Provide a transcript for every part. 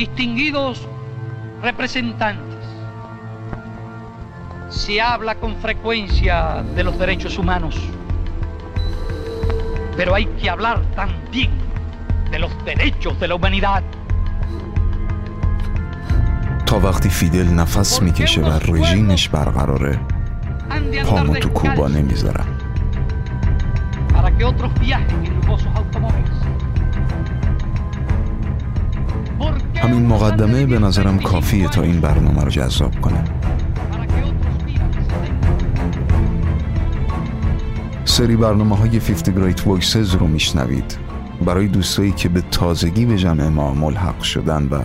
distinguidos representantes, se habla con frecuencia de los derechos humanos, pero hay que hablar también de los derechos de la humanidad. تا وقتی فیدل نفس میکشه و رژیمش برقراره پامو تو کوبا نمیذارم همین مقدمه به نظرم کافیه تا این برنامه رو جذاب کنه سری برنامه های 50 Great Voices رو میشنوید. برای دوستایی که به تازگی به جمع ما ملحق شدن و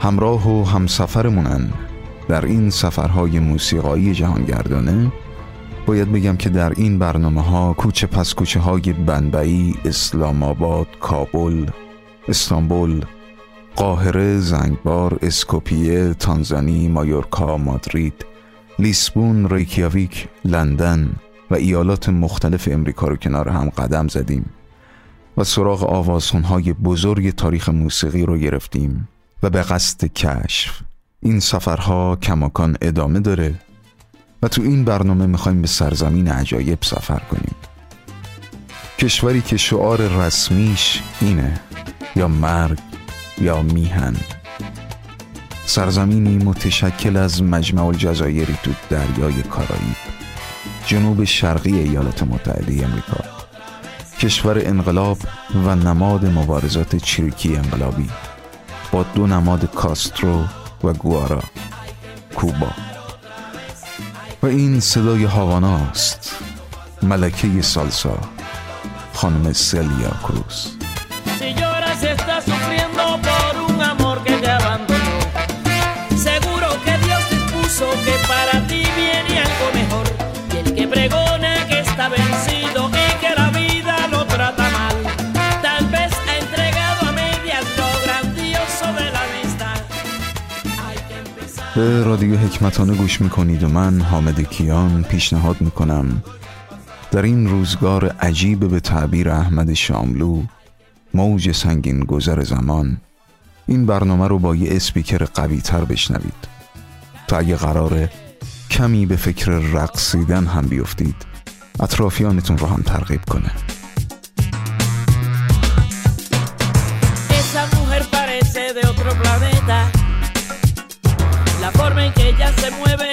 همراه و همسفرمونن در این سفرهای موسیقایی جهانگردانه باید بگم که در این برنامه ها کوچه پس کوچه های بنبعی، اسلام آباد، کابل، استانبول، قاهره، زنگبار، اسکوپیه، تانزانی، مایورکا، مادرید، لیسبون، ریکیاویک، لندن و ایالات مختلف امریکا رو کنار هم قدم زدیم و سراغ آوازخونهای بزرگ تاریخ موسیقی رو گرفتیم و به قصد کشف این سفرها کماکان ادامه داره و تو این برنامه می‌خوایم به سرزمین عجایب سفر کنیم. کشوری که شعار رسمیش اینه یا مرگ یا میهن. سرزمینی متشکل از مجمع الجزایری تو دریای کارائیب جنوب شرقی ایالات متحده امریکا کشور انقلاب و نماد مبارزات چریکی انقلابی با دو نماد کاسترو و گوارا کوبا. و این صدای هاواناست ملکه سالسا خانم سلیا کروز رادیو حکمتانه گوش می‌کنید و من حامد کیان پیشنهاد می‌کنم. در این روزگار عجیب به تعبیر احمد شاملو موج سنگین گذر زمان این برنامه رو با یه اسپیکر قوی تر بشنوید. تا اگه قراره کمی به فکر رقصیدن هم بیفتید اطرافیانتون رو هم ترغیب کنه. La forma en que ella se mueve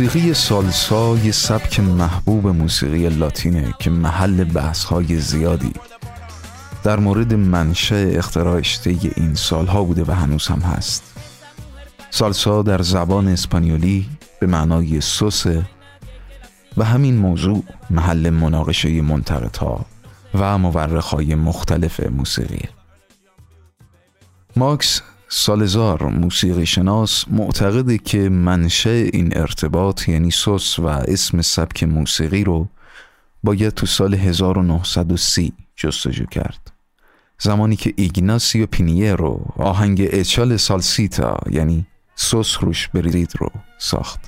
موسیقی سالسا یه سبک محبوب موسیقی لاتینه که محل بحث‌های زیادی در مورد منشأ اختراعش طی این سالها بوده و هنوز هم هست. سالسا در زبان اسپانیولی به معنای سوسه و همین موضوع محل مناقشه منتقدها و مورخهای مختلف موسیقی. ماکس سالزار موسیقی شناس معتقده که منشأ این ارتباط یعنی سوس و اسم سبک موسیقی رو باید تو سال 1930 جستجو کرد. زمانی که ایگناسیو پینیرو آهنگ اچال سالسیتا یعنی سوس روش بریدید رو ساخت.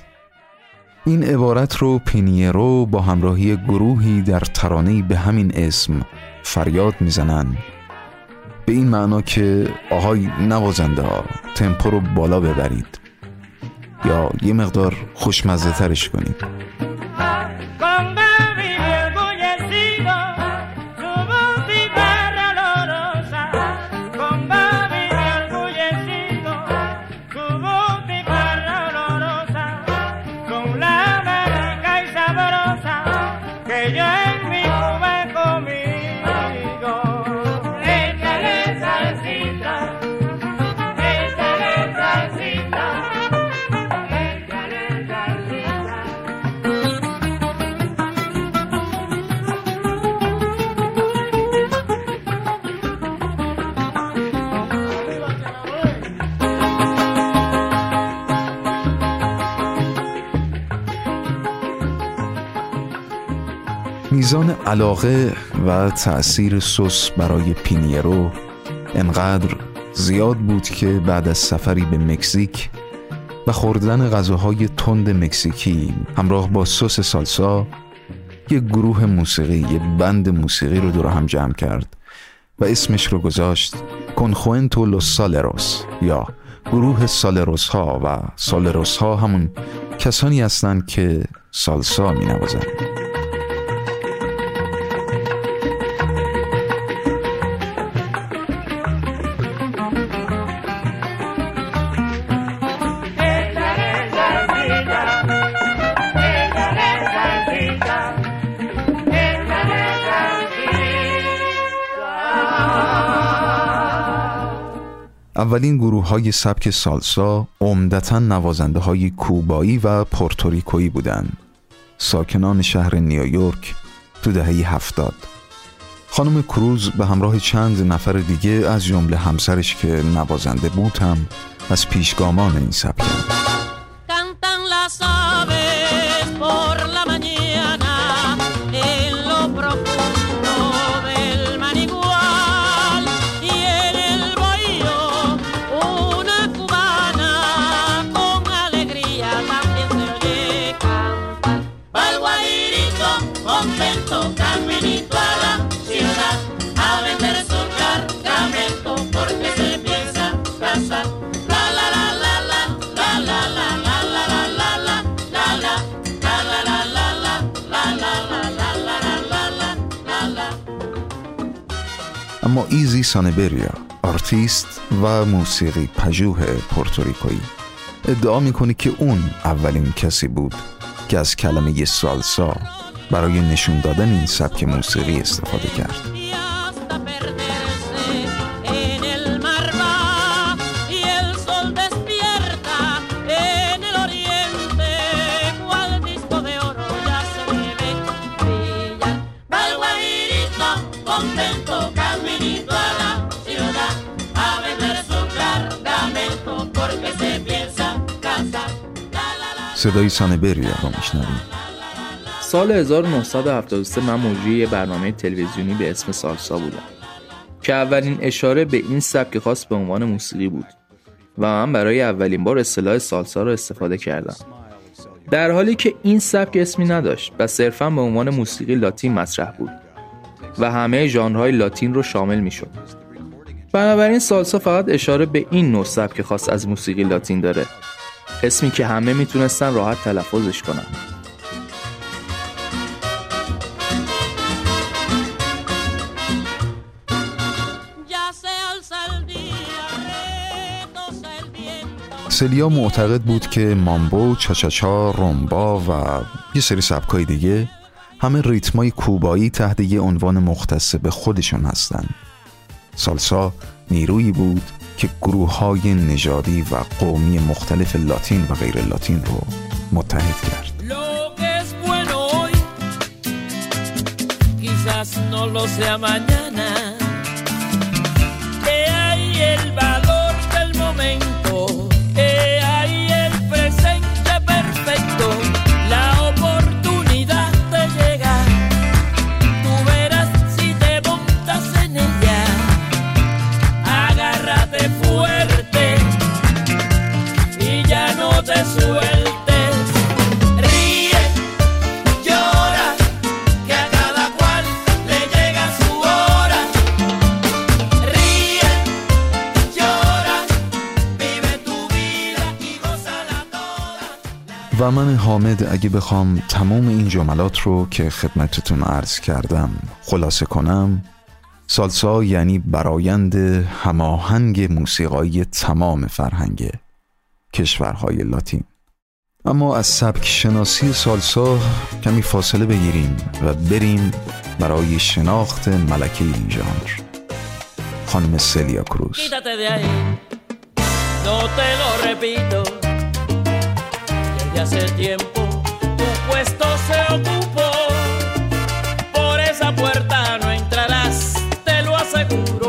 این عبارت رو پینیرو با همراهی گروهی در ترانه‌ای به همین اسم فریاد می‌زنن. به این معنا که آهای نوازنده ها تمپو رو بالا ببرید. یا یه مقدار خوشمزه ترش کنید. میزان علاقه و تأثیر سوس برای پینیرو انقدر زیاد بود که بعد از سفری به مکزیک و خوردن غذاهای تند مکزیکی همراه با سس سالسا یک گروه موسیقی یک بند موسیقی رو دور هم جمع کرد و اسمش رو گذاشت کنخوئنتو لوس سالروس یا گروه سالروس ها و سالروس ها همون کسانی هستند که سالسا می نوازند اولین گروه های سبک سالسا عمدتا نوازنده های کوبایی و پورتوریکویی بودند. ساکنان شهر نیویورک تو دهه هفتاد خانم کروز به همراه چند نفر دیگه از جمله همسرش که نوازنده بود هم از پیشگامان این سبک اما ایزی سانبریا آرتیست و موسیقی پژوه پورتوریکویی ادعا می‌کنه که اون اولین کسی بود که از کلمه سالسا برای نشون دادن این سبک موسیقی استفاده کرد. صدای سانبریا رو میشنویم. سال 1973 من مجری برنامه تلویزیونی به اسم سالسا بودم که اولین اشاره به این سبک خاص به عنوان موسیقی بود و من برای اولین بار اصطلاح سالسا را استفاده کردم. در حالی که این سبک اسمی نداشت و صرفا به عنوان موسیقی لاتین مطرح بود و همه ژانرهای لاتین رو شامل می‌شد. بنابراین سالسا فقط اشاره به این نوع سبک خاص از موسیقی لاتین داره. اسمی که همه می‌تونستن راحت تلفظش کنن. سلیا معتقد بود که مامبو، چاچاچا، رومبا و یه سری سبکای دیگه همه ریتمای کوبایی تحت یه عنوان مختص به خودشون هستن. سالسا نیرویی بود که گروه های نژادی و قومی مختلف لاتین و غیر لاتین رو متحد کرد. و من حامد اگه بخوام تمام این جملات رو که خدمتتون عرض کردم خلاصه کنم سالسا یعنی برایند هماهنگ موسیقایی تمام فرهنگ کشورهای لاتین. اما از سبک شناسی سالسا کمی فاصله بگیریم و بریم برای شناخت ملکه این ژانر. خانم سلیا کروز. Hace tiempo tu puesto se ocupó. Por esa puerta no entrarás, te lo aseguro.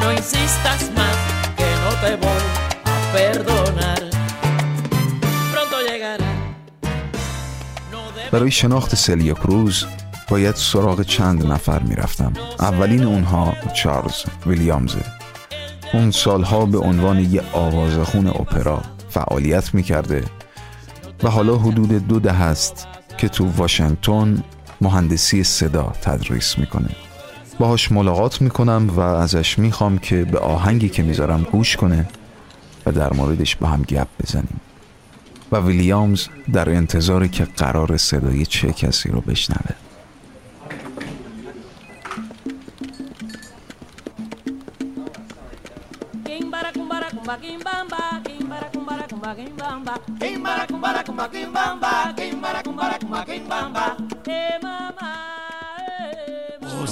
No insistas más, que no te voy a perdonar. Pronto llegará. برای شناخت سلیا کروز باید سراغ چند نفر می‌رفتم اولین اونها چارلز ویلیامزه اون سالها به عنوان یه آوازخون اپرا فعالیت می‌کرده و حالا حدود دو ده است که تو واشنگتن مهندسی صدا تدریس می‌کنه. باهاش ملاقات می‌کنم و ازش می‌خوام که به آهنگی که می‌ذارم گوش کنه و در موردش با هم گپ بزنیم. و ویلیامز در انتظار که قرار صدای چه کسی رو بشنوه.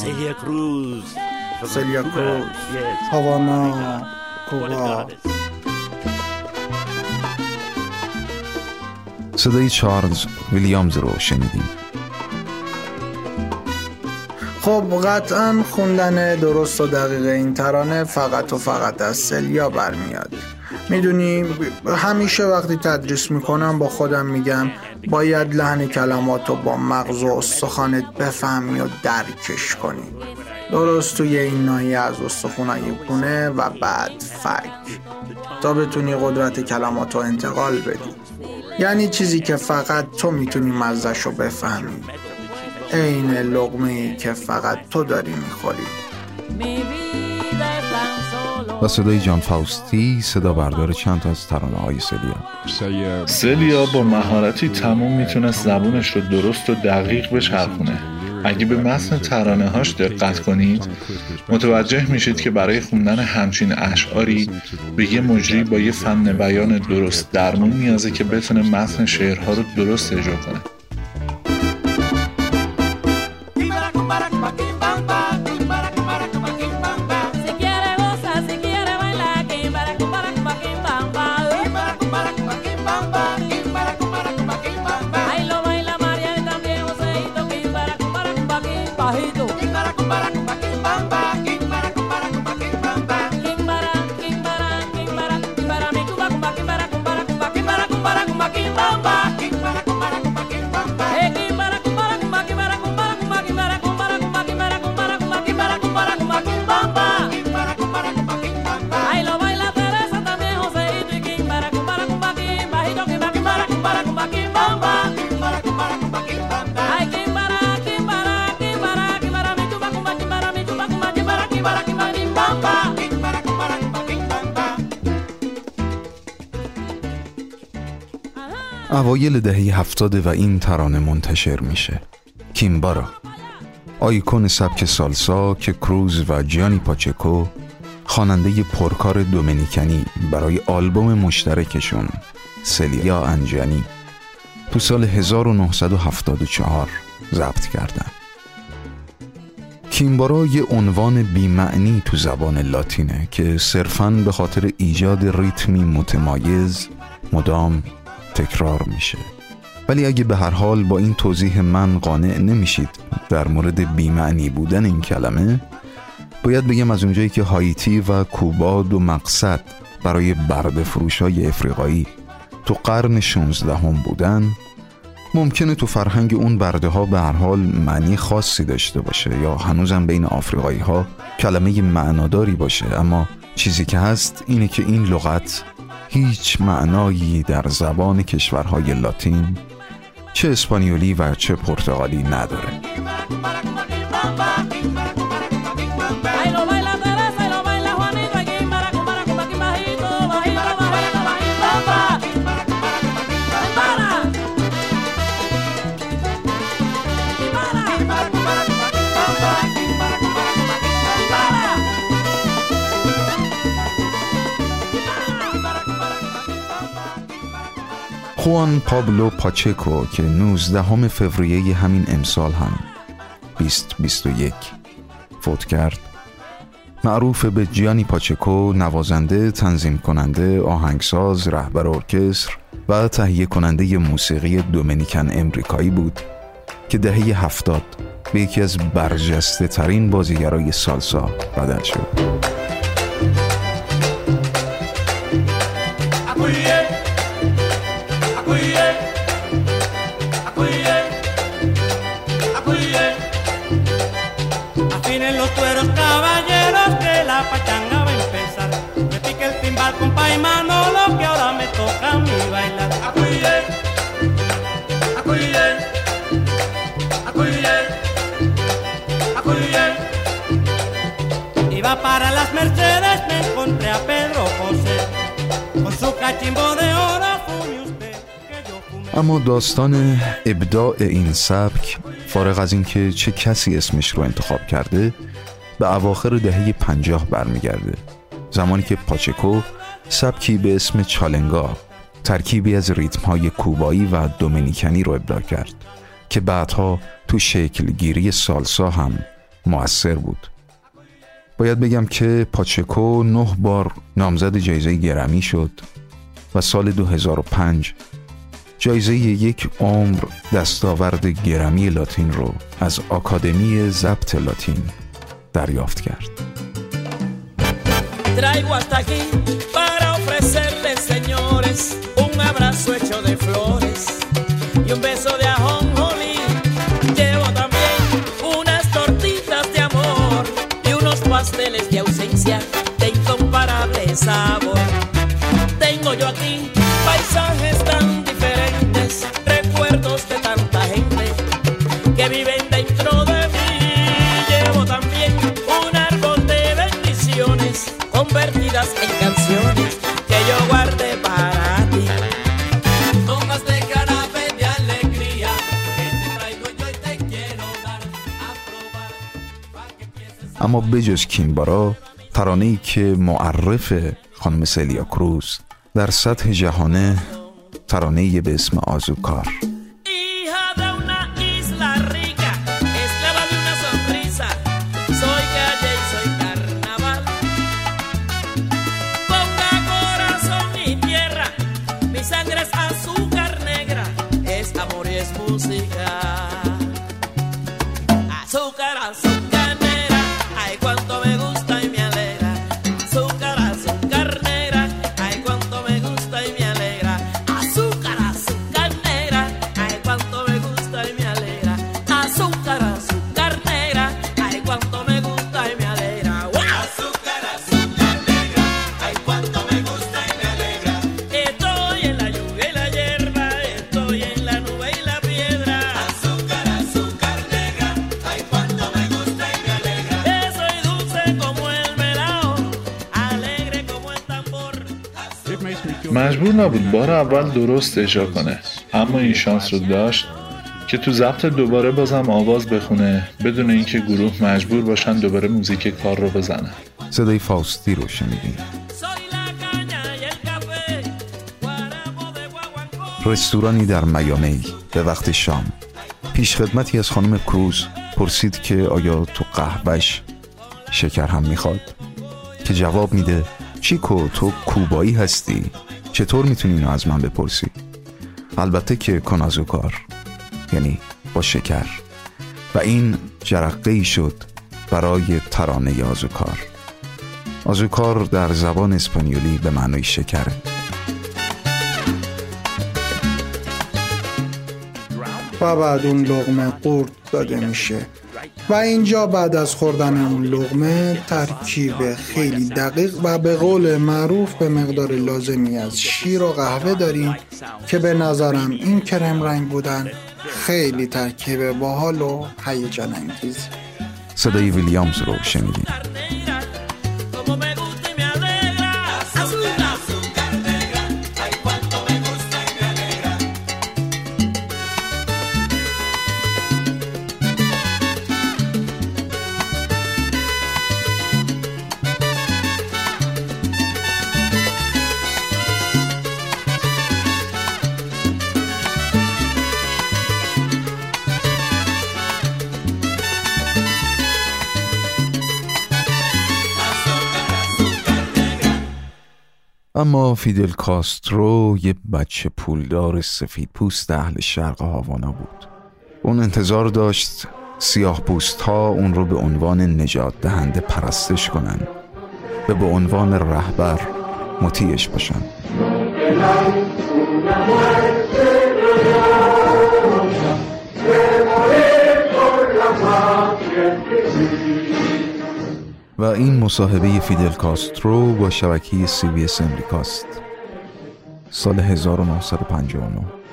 Celia Cruz. Celia Cruz. Havana, کوبا صدای چارلز ویلیامز رو شنیدیم. خب قطعا خوندن درست و دقیق این ترانه فقط و فقط از سلیا برمیاد. می‌دونی همیشه وقتی تدریس می‌کنم با خودم میگم باید لحن کلمات رو با مغز و استخوانت بفهمی و درکش کنی. درست توی این ناحیه از استخونای پونه و بعد فک. تا بتونی قدرت کلمات رو انتقال بدی. یعنی چیزی که فقط تو می‌تونی مزدش رو بفهمی. عین لغمه که فقط تو داری می‌خوری. و صدای جان فاوستی صدا بردار چند تا از ترانه های سلیا. سلیا با مهارتی تموم می‌تونست زبونش رو درست و دقیق بچرخونه اگه به متن ترانه هاش دقت کنید متوجه میشید که برای خوندن همچین اشعاری به یه مجری با یه فن بیان درست درمون نیازه که بتونه متن شعرها رو درست اجرا کنه. اوایل دهه هفتاده و این ترانه منتشر میشه. کیمبارا آیکون سبک سالسا که کروز و جانی پاچکو خواننده پرکار دومینیکنی برای آلبوم مشترکشون سلیا انجانی تو سال 1974 ضبط کردن. کیمبارا یه عنوان بیمعنی تو زبان لاتینه که صرفاً به خاطر ایجاد ریتمی متمایز مدام تکرار میشه. ولی اگه به هر حال با این توضیح من قانع نمیشید در مورد بیمعنی بودن این کلمه باید بگم از اونجایی که هایتی و کوبا دو مقصد برای برد فروش های افریقایی تو قرن 16 هم بودن ممکنه تو فرهنگ اون برده ها به هر حال معنی خاصی داشته باشه یا هنوزم بین آفریقایی ها کلمه معناداری باشه اما چیزی که هست اینه که این لغت هیچ معنایی در زبان کشورهای لاتین چه اسپانیولی و چه پرتغالی نداره. خوان پابلو پاچکو که 19 فوریه همین امسال هم 2021 فوت کرد. معروف به جیانی پاچکو نوازنده تنظیم کننده آهنگساز رهبر ارکستر و تهیه کننده موسیقی دومینیکن امریکایی بود که دهه هفتاد به یکی از برجسته ترین بازیگرای سالسا بدل شد. اما داستان ابداع این سبک فارغ از اینکه چه کسی اسمش رو انتخاب کرده به اواخر دهه پنجاه برمیگرده. زمانی که پاچکو سبکی به اسم چالنگا ترکیبی از ریتم های کوبایی و دومینیکنی رو ابداع کرد که بعدها تو شکل گیری سالسا هم موثر بود. باید بگم که پاچکو نه بار نامزد جایزه گرمی شد. و سال 2005 جایزه یک عمر دستاورد گرمی لاتین رو از آکادمی ضبط لاتین دریافت کرد. Traigo hasta aquí para ofrecerles, señores, un abrazo hecho de flores y un beso de ajonjolí. Llevo también unas tortitas de amor y unos pasteles de ausencia de incomparable sabor. Tengo yo aquí paisajes tan diferentes, recuerdos de tanta gente que viven dentro de mí. Llevo también un árbol de bendiciones convertidas en canciones que yo guardé para ti. Hojas de jarabe de alegría que te traigo yo y te quiero dar a probar. pa' que empieces a- اما بجز کینبارا ترانه‌ای که معرف خانم سلیا کروز در سطح جهانه ترانه‌ای به اسم آزوکار. مجبور نبود بار اول درست اجرا کنه. اما این شانس رو داشت که تو ضبط دوباره بازم آواز بخونه بدون اینکه گروه مجبور باشن دوباره موزیک کار رو بزنن. صدای فاوستی رو شنیدیم. رستورانی در میامی به وقت شام. پیشخدمتی از خانم کروز پرسید که آیا تو قهوهش شکر هم می‌خواد؟ که جواب میده چیکو تو کوبایی هستی؟ چطور می‌تونی اینو از من بپرسی؟ البته که کنازوکار یعنی با شکر. و این جرقه ای شد برای ترانه آزوکار. آزوکار در زبان اسپانیولی به معنای شکره و بعد اون لغمه قورت داده میشه. و اینجا بعد از خوردن اون لغمه ترکیب خیلی دقیق و به قول معروف به مقدار لازمی از شیر و قهوه داریم که به نظرم این کرم رنگ بودن خیلی ترکیب باحال و هیجان انگیز. صدای ویلیامز رو شنیدیم. اما فیدل کاسترو یه بچه پولدار سفید پوست اهل شرق هاوانا بود. اون انتظار داشت سیاه پوست ها اون رو به عنوان نجات دهنده پرستش کنن و به عنوان رهبر مطیعش باشن. و این مصاحبه فیدل کاسترو با شبکه سی بی اس امریکاست سال 1959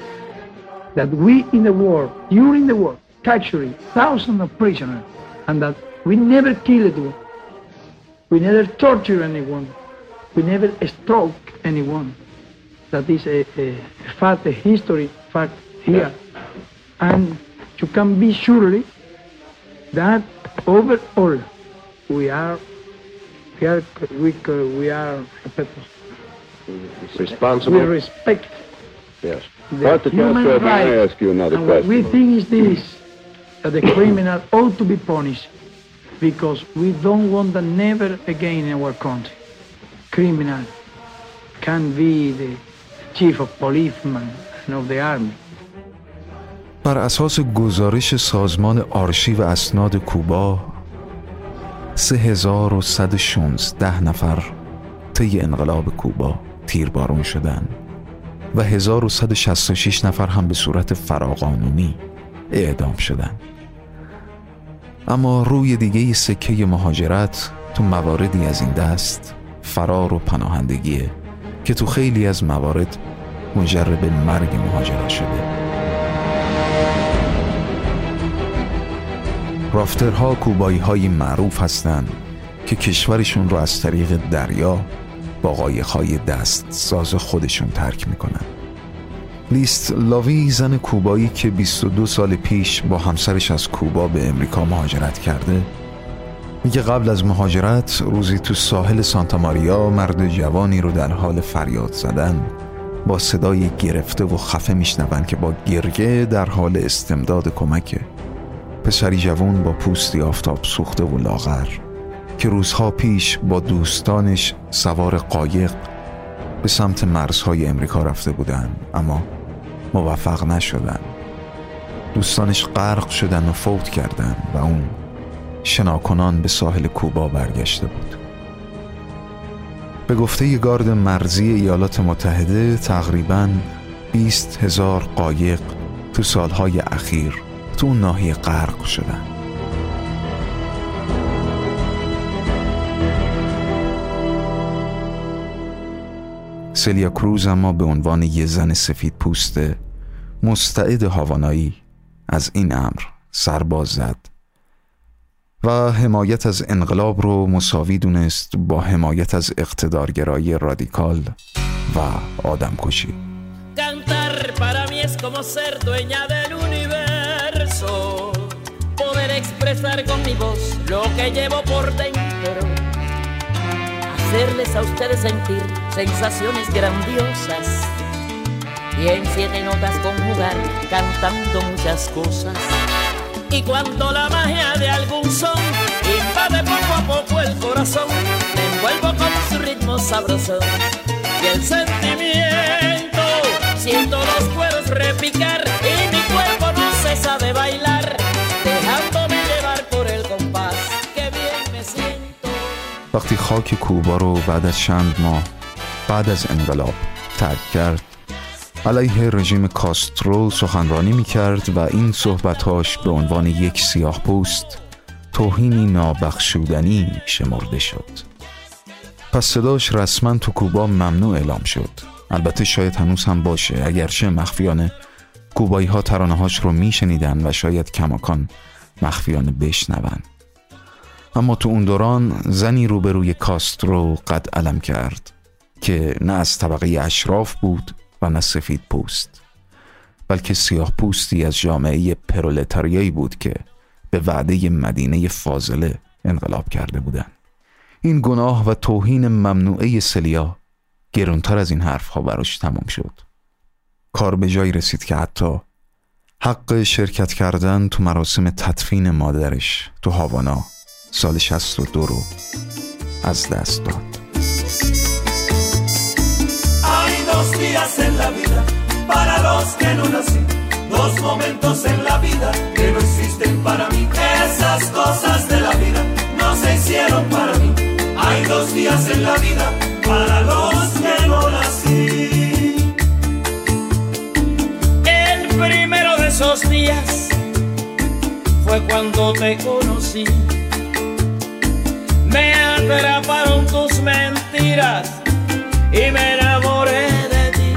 that we in the war, during the war, capturing thousands of prisoners, and that we never killed one, we never torture anyone, we never stroke anyone. That is a, a fact, a history fact here. And you can be surely that overall we are we are we, we are responsible. We respect Yes. the Dr. human Castro, may I right. ask you another and what we question? think is this, that the criminal ought to be punished because we don't want that never again in our country. Criminal can be the chief of policeman and of the army. بر اساس گزارش سازمان آرشیو اسناد کوبا 3116 نفر طی انقلاب کوبا تیربارون شدند و 1166 نفر هم به صورت فراقانونی اعدام شدند. اما روی دیگه سکه مهاجرت تو مواردی از این دست فرار و پناهندگیه که تو خیلی از موارد منجر به مرگ مهاجرت شده. رافترها کوبایی های معروف هستند که کشورشون رو از طریق دریا با قایق‌های دست ساز خودشون ترک می‌کنن. لیست لاوی زن کوبایی که 22 سال پیش با همسرش از کوبا به امریکا مهاجرت کرده میگه قبل از مهاجرت روزی تو ساحل سانتا ماریا مرد جوانی رو در حال فریاد زدن با صدای گرفته و خفه میشنون که با گرگه در حال استمداد کمکه. پسری جوان با پوستی آفتاب سوخته و لاغر که روزها پیش با دوستانش سوار قایق به سمت مرزهای امریکا رفته بودن اما موفق نشدن. دوستانش غرق شدن و فوت کردن و اون شناکنان به ساحل کوبا برگشته بود. به گفته ی گارد مرزی ایالات متحده تقریبا 20 هزار قایق تو سالهای اخیر تو اون ناحیه غرق شدن. سلیا کروز اما به عنوان یه زن سفید پوسته مستعد هاوانایی از این امر سرباز زد و حمایت از انقلاب رو مساوی دونست با حمایت از اقتدارگرایی رادیکال و آدم کشی expresar con mi voz lo que llevo por dentro. Hacerles a ustedes sentir sensaciones grandiosas. Y en siete notas conjugar cantando muchas cosas. Y cuando la magia de algún son invade poco a poco el corazón, me envuelvo con su ritmo sabroso y el sentimiento. Siento los cueros repicar وقتی خاک کوبا رو بعد از چند ماه بعد از انقلاب ترک کرد. علیه رژیم کاسترو سخنرانی می کرد و این صحبتاش به عنوان یک سیاه پوست توهینی نابخشودنی شمرده شد. پس صداش رسما تو کوبا ممنوع اعلام شد. البته شاید هنوز هم باشه اگرچه مخفیانه کوبایی ها ترانه هاش رو می شنیدن و شاید کماکان مخفیانه بشنون. اما تو اون دوران زنی روبروی کاسترو قد علم کرد که نه از طبقه اشراف بود و نه سفید پوست بلکه سیاه پوستی از جامعه پرولتاریایی بود که به وعده مدینه فاضله انقلاب کرده بودند. این گناه و توهین ممنوعه سلیا گرونتر از این حرفها براش تمام شد کار به جایی رسید که حتی حق شرکت کردن تو مراسم تدفین مادرش تو هاوانا سال 62 رو از دست داد Hay dos días en la vida para los que no nací, dos momentos en la vida que no existen para mí. Esas cosas de la vida no se hicieron para mí. Hay dos días en la vida para los que no nací. El primero de esos días fue cuando te conocí. Me atraparon tus mentiras y me enamoré de ti.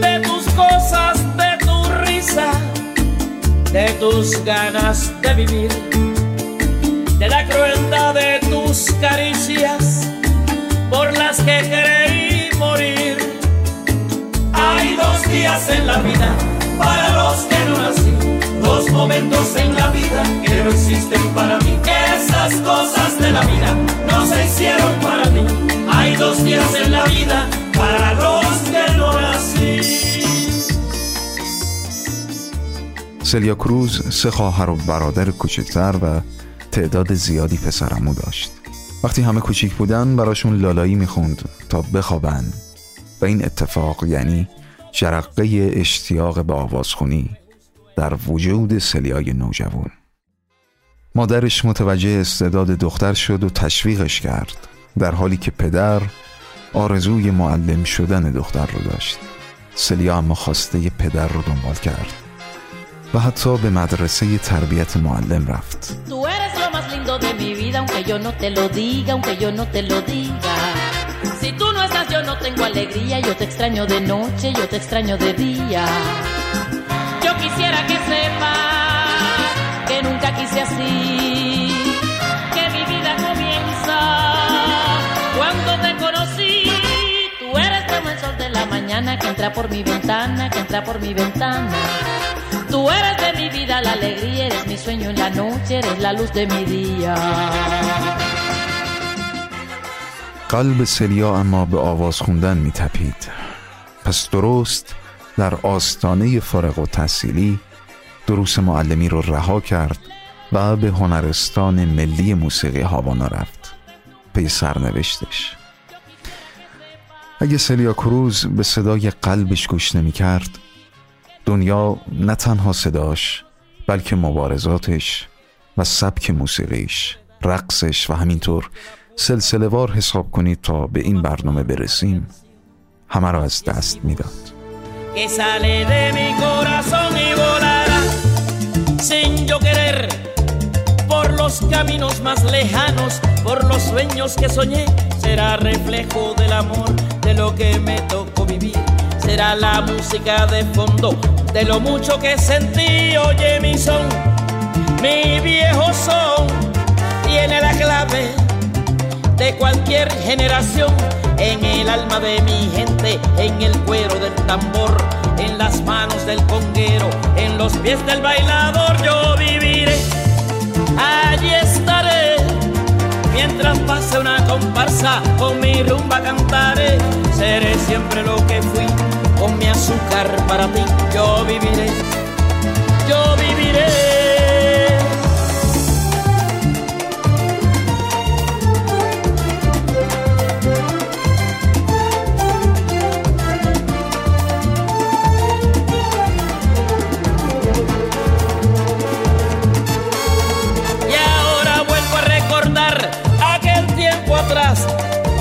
De tus cosas, de tu risa, de tus ganas de vivir, de la crueldad de tus caricias por las que creí morir. Hay dos días en la vida para los que no nací, dos momentos en la vida que no existen para mí. Esas cosas de la vida no se hicieron para mí. Hay dos días en la vida para los que no nací. سلیا کروز سه خواهر و برادر کوچکتر و تعداد زیادی پسرمو داشت وقتی همه کوچیک بودن براشون لالایی می‌خوند تا بخوابن و این اتفاق یعنی جرقه اشتیاق به آوازخونی در وجود سلیای نوجوان مادرش متوجه استعداد دختر شد و تشویقش کرد در حالی که پدر آرزوی معلم شدن دختر رو داشت سلیا اما خواسته پدر رو دنبال کرد و حتی به مدرسه تربیت معلم رفت. Si tú no estás, yo no tengo alegría, yo te extraño de noche, yo te extraño de día. Quise así, que mi vida comienza cuando te conocí. Tú eres como el sol de la mañana que entra por mi ventana, que entra por mi ventana. Tú eres de mi vida la alegría, eres mi sueño en la noche, eres la luz de mi día. قلب سلیا اما به آواز خوندن می تپید پس درست در آستانه فارغ و تحصیلی دروس معلمی رو رها کرد و به هنرستان ملی موسیقی هاوانا رفت. پی سرنوشتش. اگه سلیا کروز به صدای قلبش گوش نمی کرد دنیا نه تنها صداش بلکه مبارزاتش و سبک موسیقیش رقصش و همینطور سلسله وار حساب کنید تا به این برنامه برسیم. همه را از دست می‌داد. Los caminos más lejanos, por los sueños que soñé. Será reflejo del amor de lo que me tocó vivir. Será la música de fondo de lo mucho que sentí. Oye mi son, mi viejo son tiene la clave de cualquier generación, en el alma de mi gente, en el cuero del tambor, en las manos del conguero, en los pies del bailador, yo viviré, allí estaré, mientras pase una comparsa, con mi rumba cantaré, seré siempre lo que fui, con mi azúcar para ti, yo viviré, yo viviré.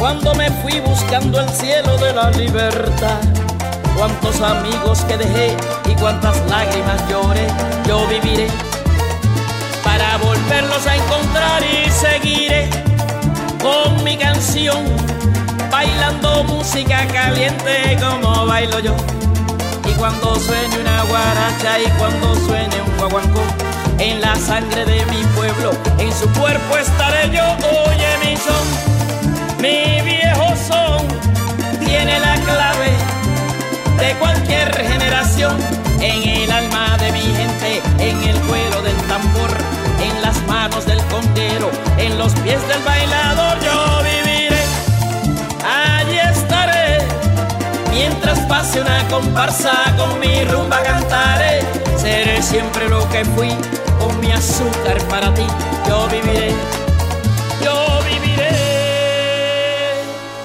Cuando me fui buscando el cielo de la libertad. Cuántos amigos que dejé y cuántas lágrimas lloré, yo viviré para volverlos a encontrar y seguiré con mi canción, bailando música caliente como bailo yo. Y cuando suene una guaracha y cuando suene un guaguancó, en la sangre de mi pueblo, en su cuerpo estaré yo. Oye mi son, mi viejo son, tiene la clave de cualquier generación, en el alma de mi gente, en el cuero del tambor, en las manos del conguero, en los pies del bailador, yo viviré, allí estaré. Mientras pase una comparsa con mi rumba cantaré, seré siempre lo que fui, con mi azúcar para ti, yo viviré,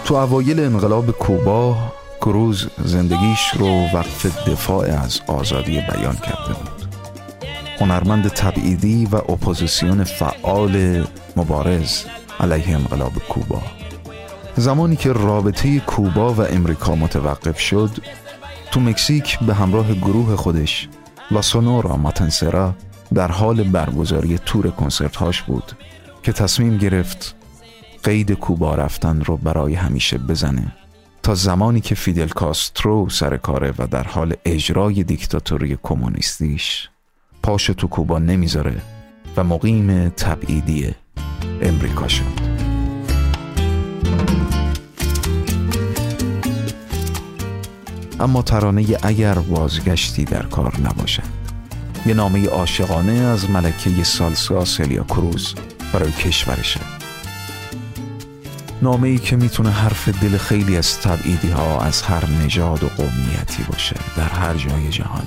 تو اوایل انقلاب کوبا کروز زندگیش رو وقف دفاع از آزادی بیان کرده بود. هنرمند تبعیدی و اپوزیسیون فعال مبارز علیه انقلاب کوبا. زمانی که رابطه کوبا و امریکا متوقف شد تو مکزیک به همراه گروه خودش لا سونورا ماتنسرا در حال برگزاری تور کنسرت هاش بود که تصمیم گرفت قید کوبا رفتن رو برای همیشه بزنه. تا زمانی که فیدل کاسترو سر کاره و در حال اجرای دیکتاتوری کمونیستیش پاش تو کوبا نمی‌ذاره و مقیم تبعیدی امریکا شد. اما ترانه اگر بازگشتی در کار نباشد. یه نامه عاشقانه از ملکه سالسا سلیا کروز برای کشورشه. نامه ای که می‌تونه حرف دل خیلی از تبعیدی ها از هر نژاد و قومیتی باشه در هر جای جهان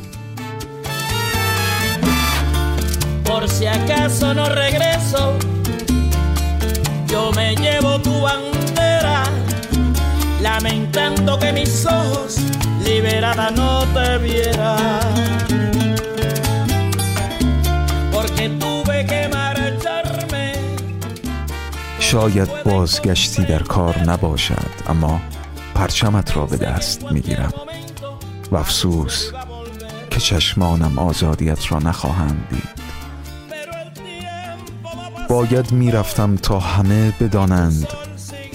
Por si acaso no regreso, yo me llevo tu bandera, lamentando que mis ojos liberada no te vieran. شاید بازگشتی در کار نباشد اما پرچمت را به دست می‌گیرم. و افسوس که چشمانم آزادیت را نخواهند دید. باید می‌رفتم تا همه بدانند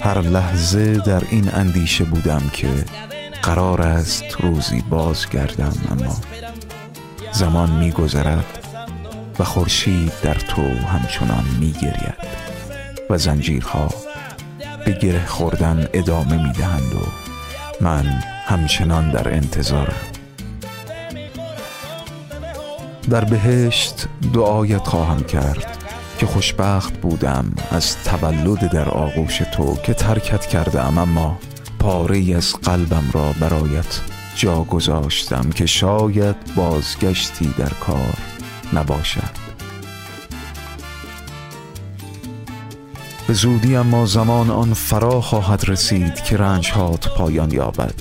هر لحظه در این اندیشه بودم که قرار است روزی بازگردم اما زمان میگذرد و خورشید در تو همچنان میگرید. و زنجیرها به گره خوردن ادامه می‌دهند و من همچنان در انتظارم در بهشت دعایت خواهم کرد که خوشبخت بودم از تولد در آغوش تو که ترکت کردم اما پاره از قلبم را برایت جا گذاشتم که شاید بازگشتی در کار نباشد. به زودی اما زمان آن فرا خواهد رسید که رنج هات پایان یابد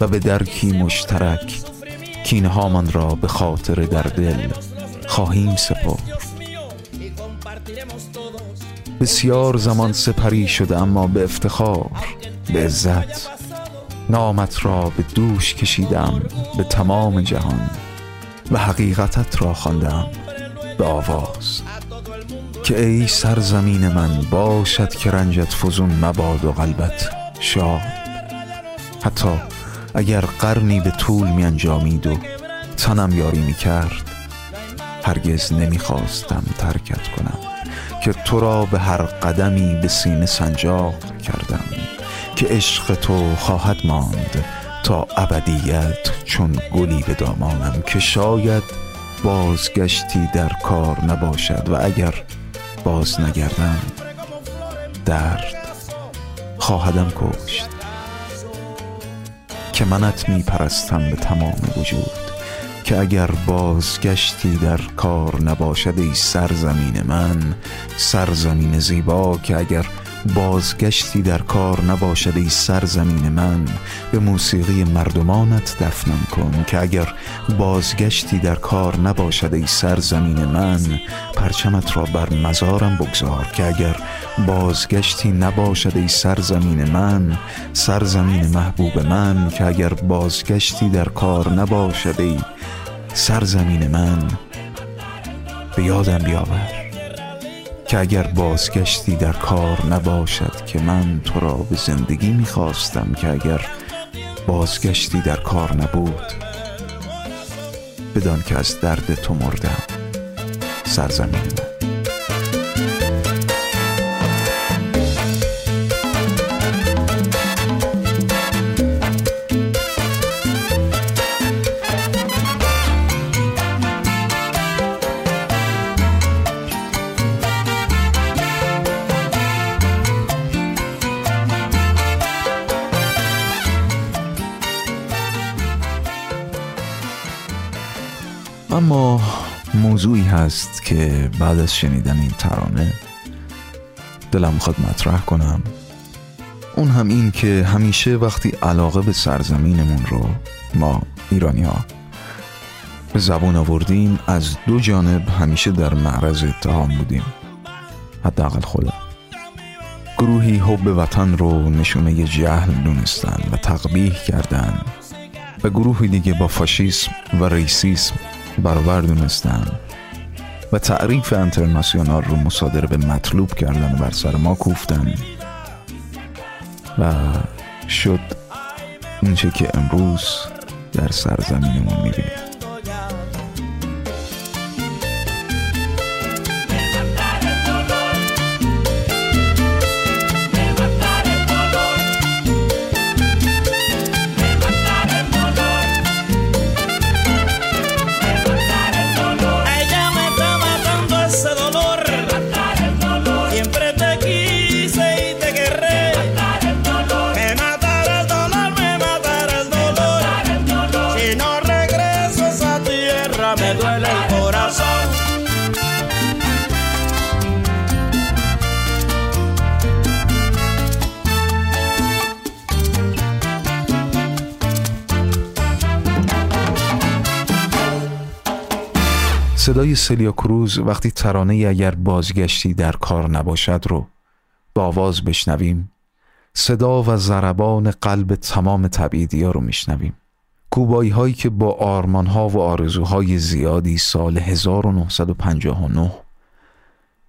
و به درکی مشترک کینهامان را به خاطر در دل خواهیم سپرد. بسیار زمان سپری شده اما به افتخار به عزت نامت را به دوش کشیدم به تمام جهان و حقیقتت را خواندم به آواز که ای سرزمین من باشد که رنجت فزون مباد و قلبت شاد. حتی اگر قرنی به طول می انجامید و تنم یاری می کرد هرگز نمی خواستم ترکت کنم که تو را به هر قدمی به سینه سنجاق کردم که عشق تو خواهد ماند تا ابدیت چون گلی به دامانم که شاید بازگشتی در کار نباشد و اگر باز نگردم. درد خواهدم کشت. که منت می پرستم به تمام وجود. که اگر بازگشتی در کار نباشد ای سرزمین من سرزمین زیبا که اگر بازگشتی در کار نباشد ای سرزمین من. به موسیقی مردمانت دفنم کن که اگر بازگشتی در کار نباشد ای سرزمین من پرچمت را بر مزارم بگذار که اگر بازگشتی نباشد ای سرزمین من سرزمین محبوب من که اگر بازگشتی در کار نباشد ای سرزمین من. به یادم بیاور. که اگر بازگشتی در کار نباشد که من تو را به زندگی می‌خواستم که اگر بازگشتی در کار نبود بدان که از درد تو مردم سرزمین من. اما موضوعی هست که بعد از شنیدن این ترانه دلم خود مطرح کنم. اون هم این که همیشه وقتی علاقه به سرزمینمون رو ما ایرانی ها به زبون آوردیم از دو جانب همیشه در معرض اتهام بودیم. حداقل خودم. گروهی حب وطن رو نشونه جهل دونستن و تقبیح کردن و گروهی دیگه با فاشیسم و ریسیسم برابر دونستن و تعریف انترناسیونال رو مصادره به مطلوب کردن و بر سر ما کوفتن. و شد اونچه که امروز در سرزمینمون می‌بینیم. سلیا کروز وقتی ترانه اگر بازگشتی در کار نباشد رو با آواز بشنویم. صدا و ضربان قلب تمام تبعیدی ها رو میشنویم. کوبایی هایی که با آرمان ها و آرزوهای زیادی سال 1959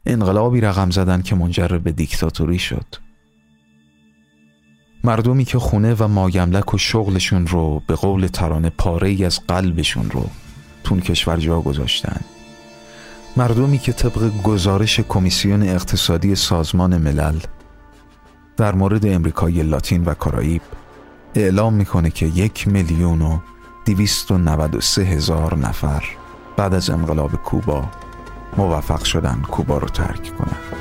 انقلابی رقم زدن که منجر به دیکتاتوری شد. مردمی که خونه و ماگملک و شغلشون رو به قول ترانه پاره ای از قلبشون رو تون کشور جا گذاشتن. مردمی که طبق گزارش کمیسیون اقتصادی سازمان ملل در مورد امریکای لاتین و کارائیب اعلام می‌کنه که یک میلیون و دیویست هزار نفر بعد از انقلاب کوبا موفق شدن کوبا رو ترک کنند.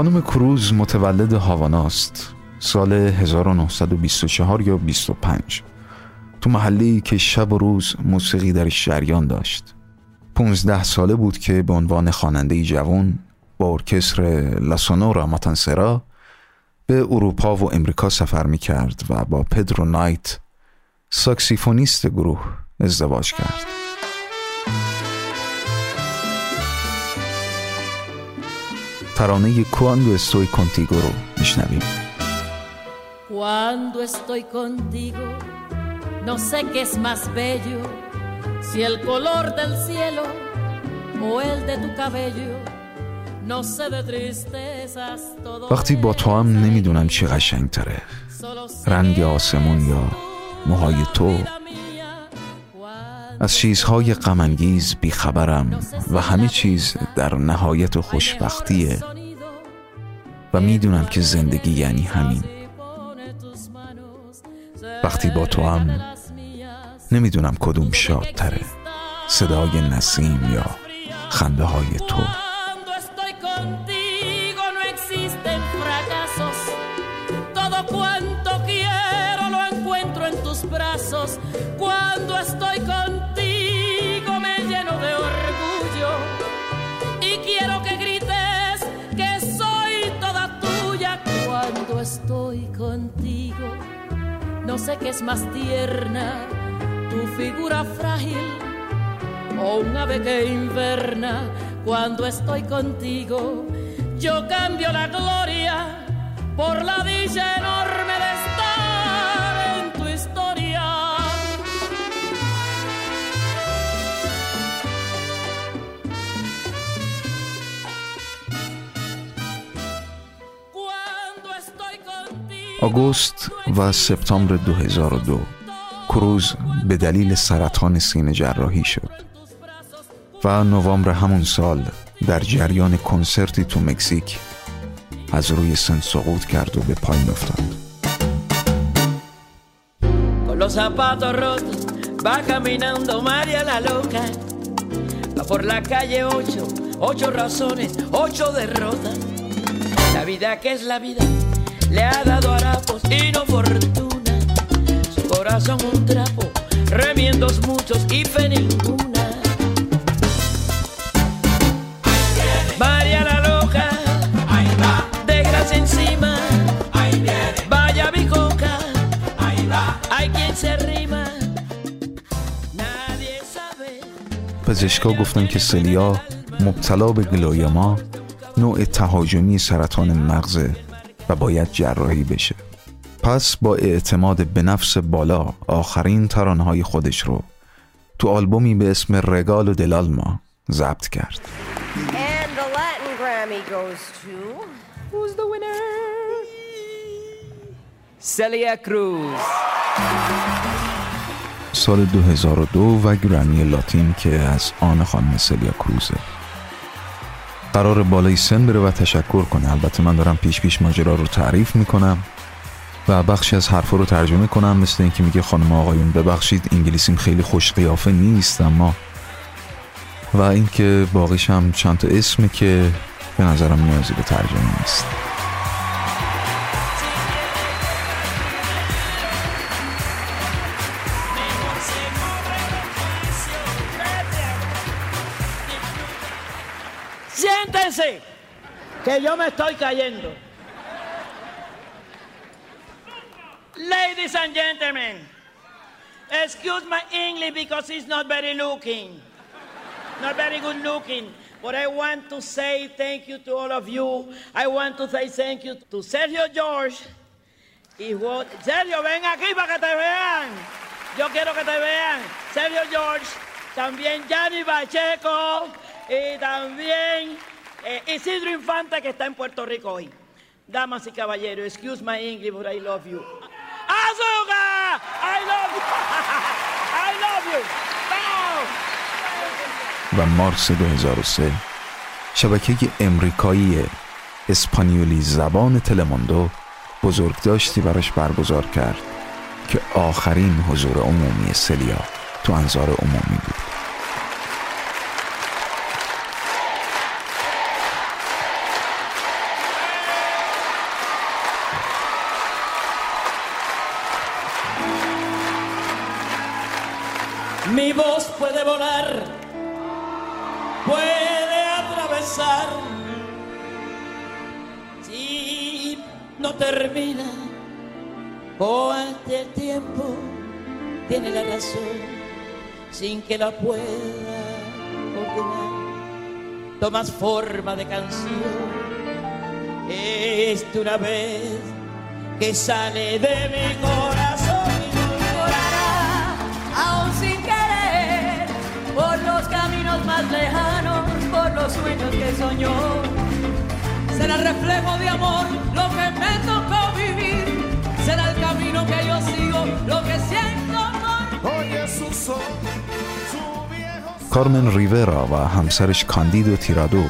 خانم کروز متولد هاواناست سال 1924 یا 25 تو محلی که شب و روز موسیقی در شریان داشت. 15 ساله بود که به عنوان خواننده جوان با ارکستر لاسونورا ماتانسرا به اروپا و امریکا سفر می کرد و با پدرو نایت ساکسیفونیست گروه ازدواج کرد. ترانه کواندو استوی کنتیگو رو میشنویم Cuando estoy contigo, no sé qué es más bello, si el color del cielo o el de tu cabello. No sé de tristezas, todo وقتی با تو هم نمی‌دونم چی قشنگ تره رنگ آسمون یا موهای تو از چیزهای غمانگیز بیخبرم و همه چیز در نهایت خوشبختیه و می‌دونم که زندگی یعنی همین. وقتی با تو هم نمی‌دونم کدوم شادتره. صدای نسیم یا خنده های تو Cuando estoy contigo me lleno de orgullo y quiero que grites que soy toda tuya. Cuando estoy contigo, no sé qué es más tierna, tu figura frágil o un ave que inverna. Cuando estoy contigo, yo cambio la gloria por la dicha enorme آگوست و سپتامبر 2002 کروز به دلیل سرطان سینه جراحی شد و نوامبر همون سال در جریان کنسرتی تو مکزیک از روی سن سقوط کرد و به پایین افتاد. La vida que es la vida. Le ha dado harapos y no fortuna. Su corazón un trapo, remiendos muchos y fe ninguna. María la loca, dejas encima. Vaya bicoca, hay quien se rima. Nadie sabe. پزشکا گفتن که سلیا مبتلا به گلویما نوع تهاجمی سرطان مغزه و باید جراحی بشه پس با اعتماد به نفس بالا آخرین ترانهای خودش رو تو آلبومی به اسم رگال و دلالما ضبط کرد And the Latin Grammy goes to. Who's the winner? سلیا کروز سال 2002 و گرمی لاتین که از آن خانم سلیا کروزه قرار بالای سن بره و تشکر کنه. البته من دارم پیش پیش ماجرا رو تعریف می‌کنم و بخشی از حرفا رو ترجمه کنم. مثل اینکه میگه خانم آقایون ببخشید انگلیسیم خیلی خوش قیافه نیست اما و اینکه باقیش هم چند تا اسمه که به نظرم نیازی به ترجمه نیست. Que yo me estoy cayendo. Ladies and gentlemen, excuse my English because it's not very looking, not very good looking. But I want to say thank you to all of you. I want to say thank you to Sergio George. Sergio, ven aquí para que te vean. Yo quiero que te vean. Sergio George, también Gianni Pacheco y también eh, Isidro Infante que está en Puerto Rico hoy. Damas y caballeros, excuse my English, but I love you. Azúcar! I love you! I love you! Bow! و مارس 2003 شبکه امریکایی اسپانیولی زبان تلماندو بزرگداشتی براش برگزار کرد که آخرین حضور عمومی سلیا تو انظار عمومی بود no termina, o ante el tiempo tiene la razón, sin que la pueda ordenar. Tomas forma de canción, es una vez que sale de mi corazón. Volará, aún sin querer, por los caminos más lejanos, por los sueños que soñó. Será reflejo de amor lo que me tocó vivir. Será el camino que yo sigo, lo que siento por Oye su son, کارمن ریورا و همسرش کاندیدو تیرادو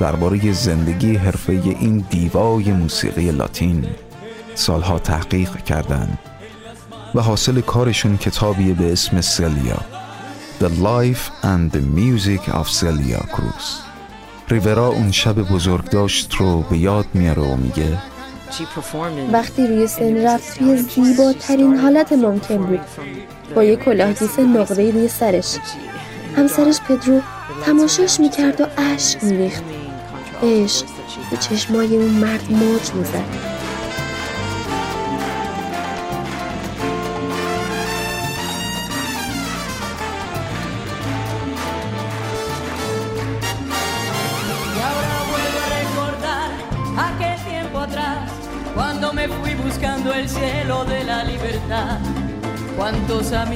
درباره زندگی حرفه این دیوای موسیقی لاتین سالها تحقیق کردند و حاصل کارشون کتابی به اسم سلیا The Life and the Music of Celia Cruz ریورا اون شب بزرگداشت رو به یاد میاره و میگه وقتی روی سن رفت توی زیباترین حالت ممکن بود. با یه کلاهگیس نقره روی سرش. همسرش پدرو تماشاش می‌کرد و اشک میریخت. عشق به چشمای اون مرد موج می‌زد.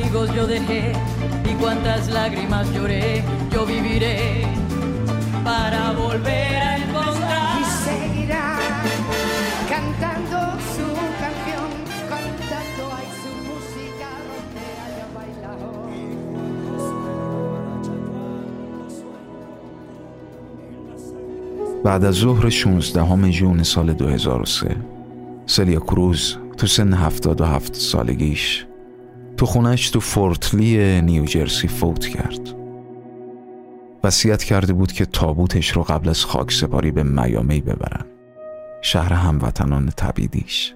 Amigos yo dejé y cuántas lágrimas lloré, yo viviré para volver a encontrar. Y seguirá cantando su canción, cantando ahí su música donde haya bailado. بعد از ظهر 16 ژون سال 2003 سلیا کروز تو سن 77 سالگیش تو خونش تو فورتلی نیوجرسی فوت کرد. وصیت کرده بود که تابوتش رو قبل از خاک سپاری به میامی ببرن. شهر هموطنان تبیدیش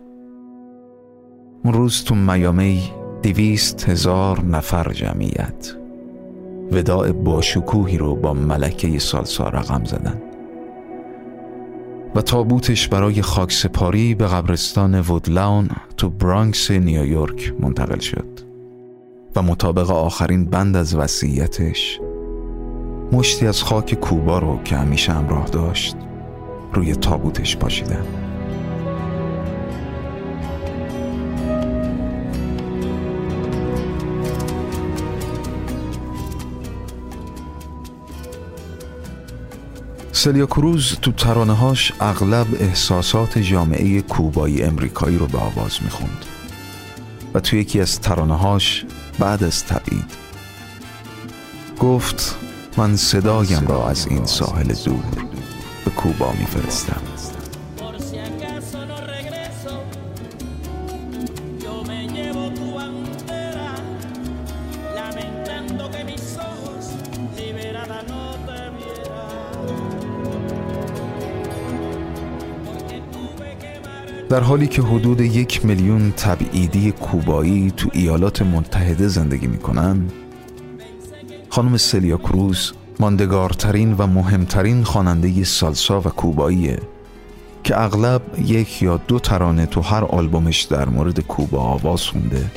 اون روز تو میامی دویست هزار نفر جمعیت. وداع باشکوهی رو با ملکه سالسا رقم زدن. و تابوتش برای خاک سپاری به قبرستان وودلاون تو برانکس نیویورک منتقل شد. و مطابق آخرین بند از وصیتش مشتی از خاک کوبا رو که همیشه همراه داشت روی تابوتش پاشیدم سلیا کروز تو ترانه‌هاش اغلب احساسات جامعه کوبایی امریکایی رو به آواز می‌خوند. و تو یکی از ترانه‌هاش بعد از تبعید گفت من صدایم را از این ساحل دور به کوبا میفرستم. در حالی که حدود یک میلیون تبعیدی کوبایی تو ایالات متحده زندگی می‌کنن خانم سلیا کروز ماندگارترین و مهمترین خواننده سالسا و کوباییه که اغلب یک یا دو ترانه تو هر آلبومش در مورد کوبا آواز خونده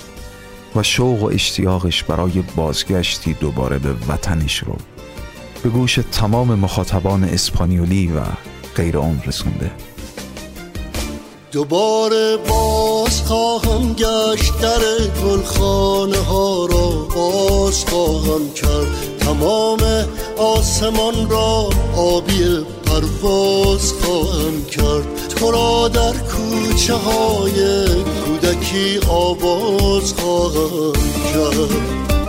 و شوق و اشتیاقش برای بازگشتی دوباره به وطنش رو به گوش تمام مخاطبان اسپانیولی و غیر اون رسونده. دوباره باز خواهم گشت در گلخانه ها را. باز خواهم کرد تمام آسمان را. آبی پرواز خواهم کرد. تو را در کوچه های کودکی آواز خواهم کرد.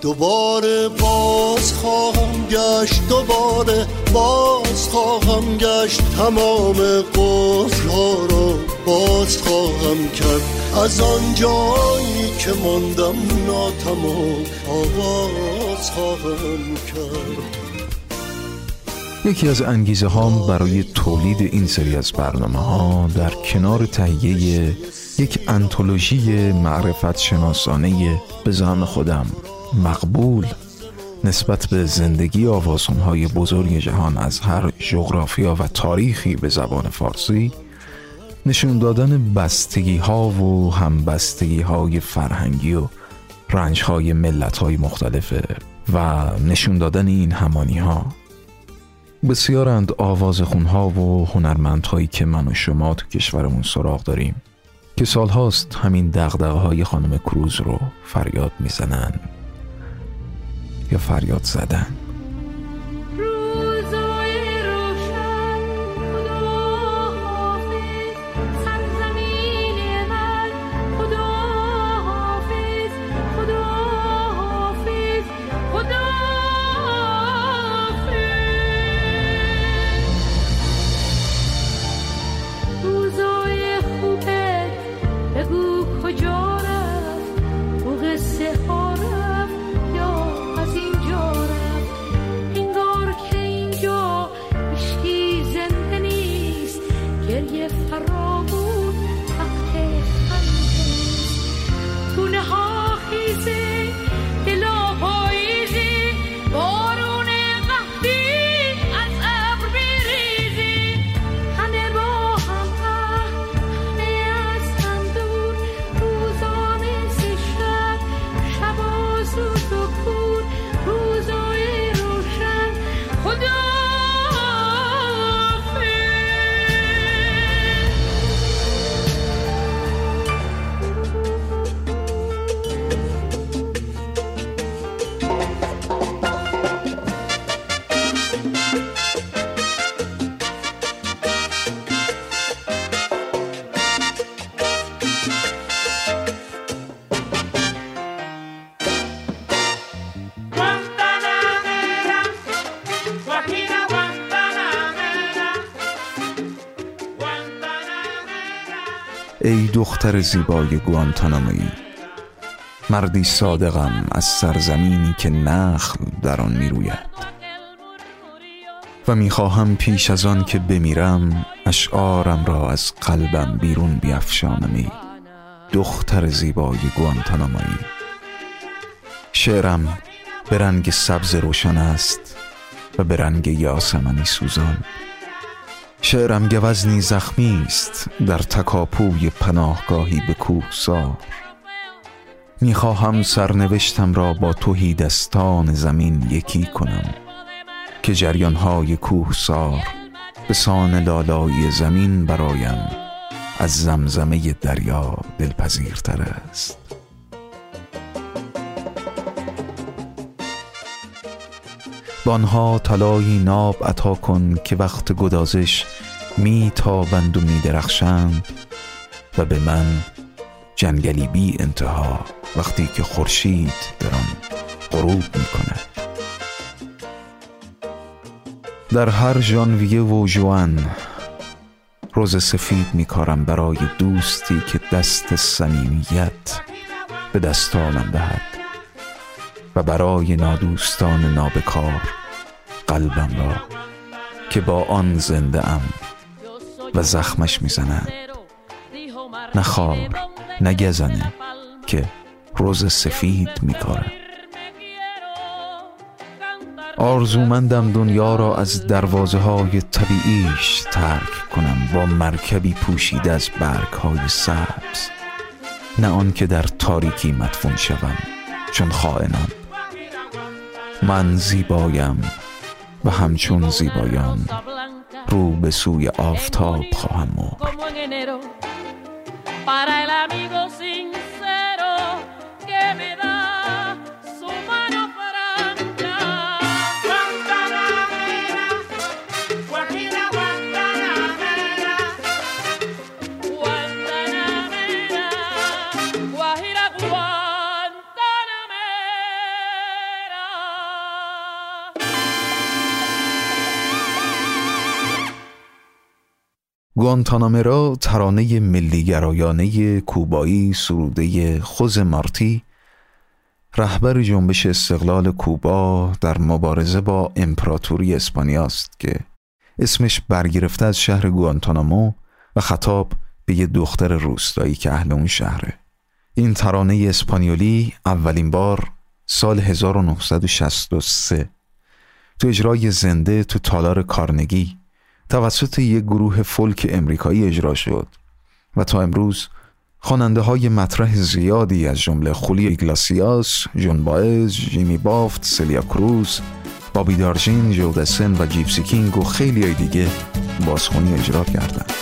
دوباره باز خواهم گشت دوباره باز خواهم گشت. تمام قفل ها را باز خواهم کرد. از آن جایی که ماندم ناتمام آواز خواهم کرد. یکی از انگیزه هام برای تولید این سری از برنامه ها در کنار تهیه یک انتولوژی معرفت شناسانه به زعم خودم. مقبول نسبت به زندگی آوازونهای بزرگ جهان از هر جغرافیا و تاریخی به زبان فارسی نشون دادن بستگی ها و همبستگی های فرهنگی و رنج های ملت های مختلفه و نشون دادن این همانی ها بسیارند آواز خونها و هنرمندهایی که من و شما تو کشورمون سراغ داریم که سالهاست همین دقدقه های خانم کروز رو فریاد می‌زنن. یا فریاد زدن. دختر زیبای گوانتانامویی مردی صادقم از سرزمینی که نخل در آن می‌روید. و می‌خواهم پیش از آن که بمیرم اشعارم را از قلبم بیرون بیافشانمی دختر زیبای گوانتانامویی شعرم به رنگ سبز روشن است و به رنگ یاسمنی سوزان. شعرم گوزنی زخمی است در تکاپوی پناهگاهی به کوهسار. می‌خواهم سرنوشتم را با توهی دستان زمین یکی کنم که جریانهای کوه سار به سان لالایی زمین برایم از زمزمه دریا دلپذیرتر است. بانها طلایی ناب عطا کن که وقت گدازش می تابند و می درخشند و به من جنگلی بی انتها وقتی که خورشید در آن غروب می کند در هر ژانویه و جوان روز سفید میکارم برای دوستی که دست صمیمیت به دستانم دهد و برای نادوستان نابکار قلبم را که با آن زنده ام و زخمش می‌زنند نه خار نه گزنه که روز سفید میکارم آرزومندم دنیا را از دروازه های طبیعیش ترک کنم با مرکبی پوشیده از برگ های سبز. نه آن که در تاریکی مدفون شوم چون خائنان. من زیبایم و همچون زیبایان. رو به سوی آفتاب خواهم مرد. گوانتانامرا ترانه ملیگرایانه کوبایی سروده خوز مارتی رهبر جنبش استقلال کوبا در مبارزه با امپراتوری اسپانیا است که اسمش برگرفته از شهر گوانتانامو و خطاب به یه دختر روستایی که اهل اون شهره. این ترانه اسپانیولی اولین بار سال 1963 تو اجرای زنده تو تالار کارنگی. توسط یک گروه فولک امریکایی اجرا شد و تا امروز خواننده های مطرح زیادی از جمله خولی ایگلاسیاس، جون باز، جیمی بافت، سلیا کروز، بابی دارجین، جودسن و جیپسی کینگ و خیلی دیگه بازخونی اجرا کردند.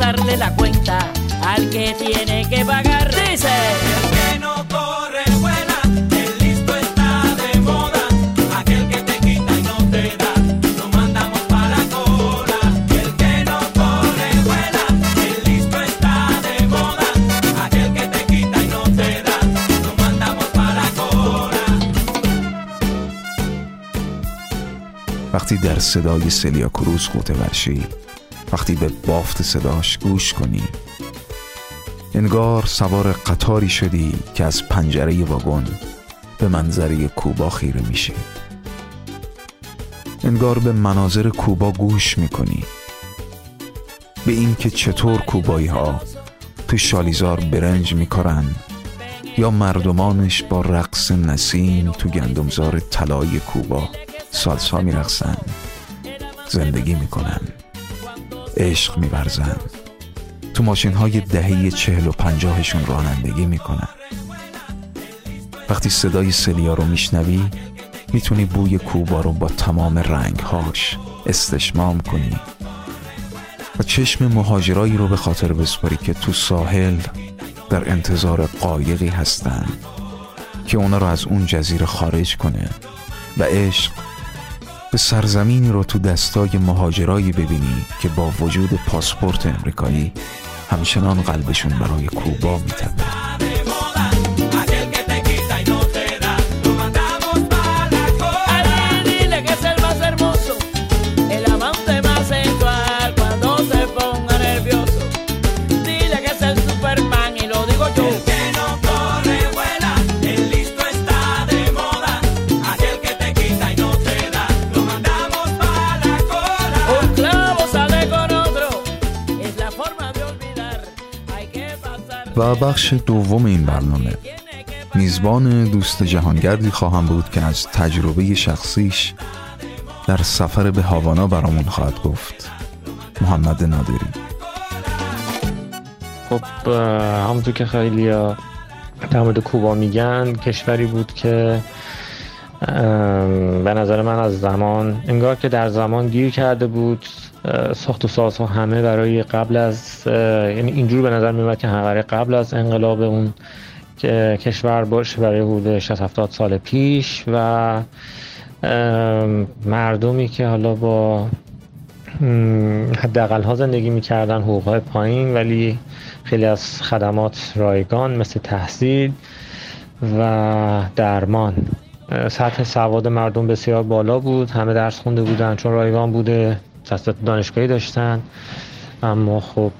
que pasarle la cuenta al que tiene que pagar. Dice. que no corre وقتی در صدای سلیا کروز قوت ورشی وقتی به بافت صداش گوش کنی. انگار سوار قطاری شدی که از پنجره واگن به منظره کوبا خیره میشی انگار به مناظر کوبا گوش می‌کنی. به اینکه چطور کوبایی ها تو شالیزار برنج میکارن یا مردمانش با رقص نسیم تو گندمزار طلای کوبا سالسا میرقصن. زندگی می‌کنن. عشق میورزن تو ماشین های دهی چهل و پنجاهشون رانندگی می‌کنن. وقتی صدای سلیا رو میشنوی می‌تونی بوی کوبا رو با تمام رنگهاش استشمام کنی. و چشم مهاجرایی رو به خاطر بسپاری که تو ساحل در انتظار قایقی هستن که اونا رو از اون جزیره خارج کنه. و عشق به سرزمینی رو تو دستای مهاجرایی ببینی که با وجود پاسپورت امریکایی همچنان قلبشون برای کوبا میتپه. بخش دوم این برنامه. میزبان دوست جهانگردی خواهم بود که از تجربه شخصیش در سفر به هاوانا برامون خواهد گفت. محمد نادری. خب همونطور که خیلی در مورد کوبا میگن کشوری بود که به نظر من از زمان انگار که در زمان گیر کرده بود. ساخت و سازها همه برای قبل از یعنی اینجور به نظر میومد که همه قبل از انقلاب اون کشور باشه برای حدود 60 70 سال پیش و مردمی که حالا با حداقل ها زندگی می‌کردن حقوق های پایین ولی خیلی از خدمات رایگان مثل تحصیل و درمان. سطح سواد مردم بسیار بالا بود همه درس خونده بودن چون رایگان بوده. تحصیلات دانشگاهی داشتن. اما خب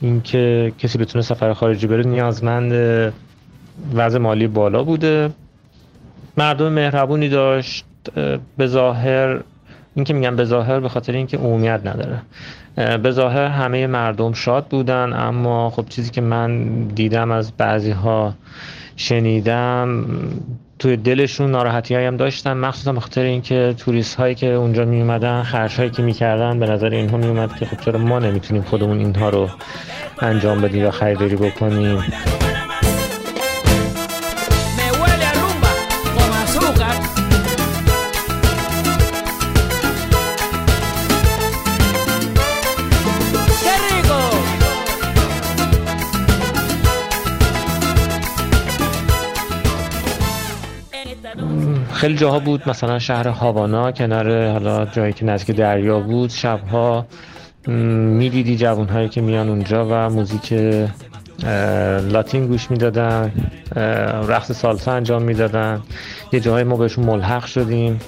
اینکه کسی بتونه سفر خارجی بره نیازمند وضع مالی بالا بوده. مردم مهربونی داشت. به ظاهر این که میگم به ظاهر به خاطر اینکه عمومیت نداره. به ظاهر همه مردم شاد بودن اما خب چیزی که من دیدم از بعضی ها شنیدم توی دلشون ناراحتی هم داشتن مخصوصا به خاطر اینکه توریست هایی که اونجا می اومدن خرج هایی که می‌کردن به نظر اینها می اومد که خب چرا ما نمی‌تونیم خودمون اینها رو انجام بدیم یا خریداری بکنیم. خیلی جاها بود مثلا شهر هاوانا کنار حالا جایی که نزدیک دریا بود شبها می‌دیدی جوان هایی که میان اونجا و موزیک لاتین گوش می‌دادن رقص سالسا انجام می‌دادن. یه جاهای ما بهشون ملحق شدیم.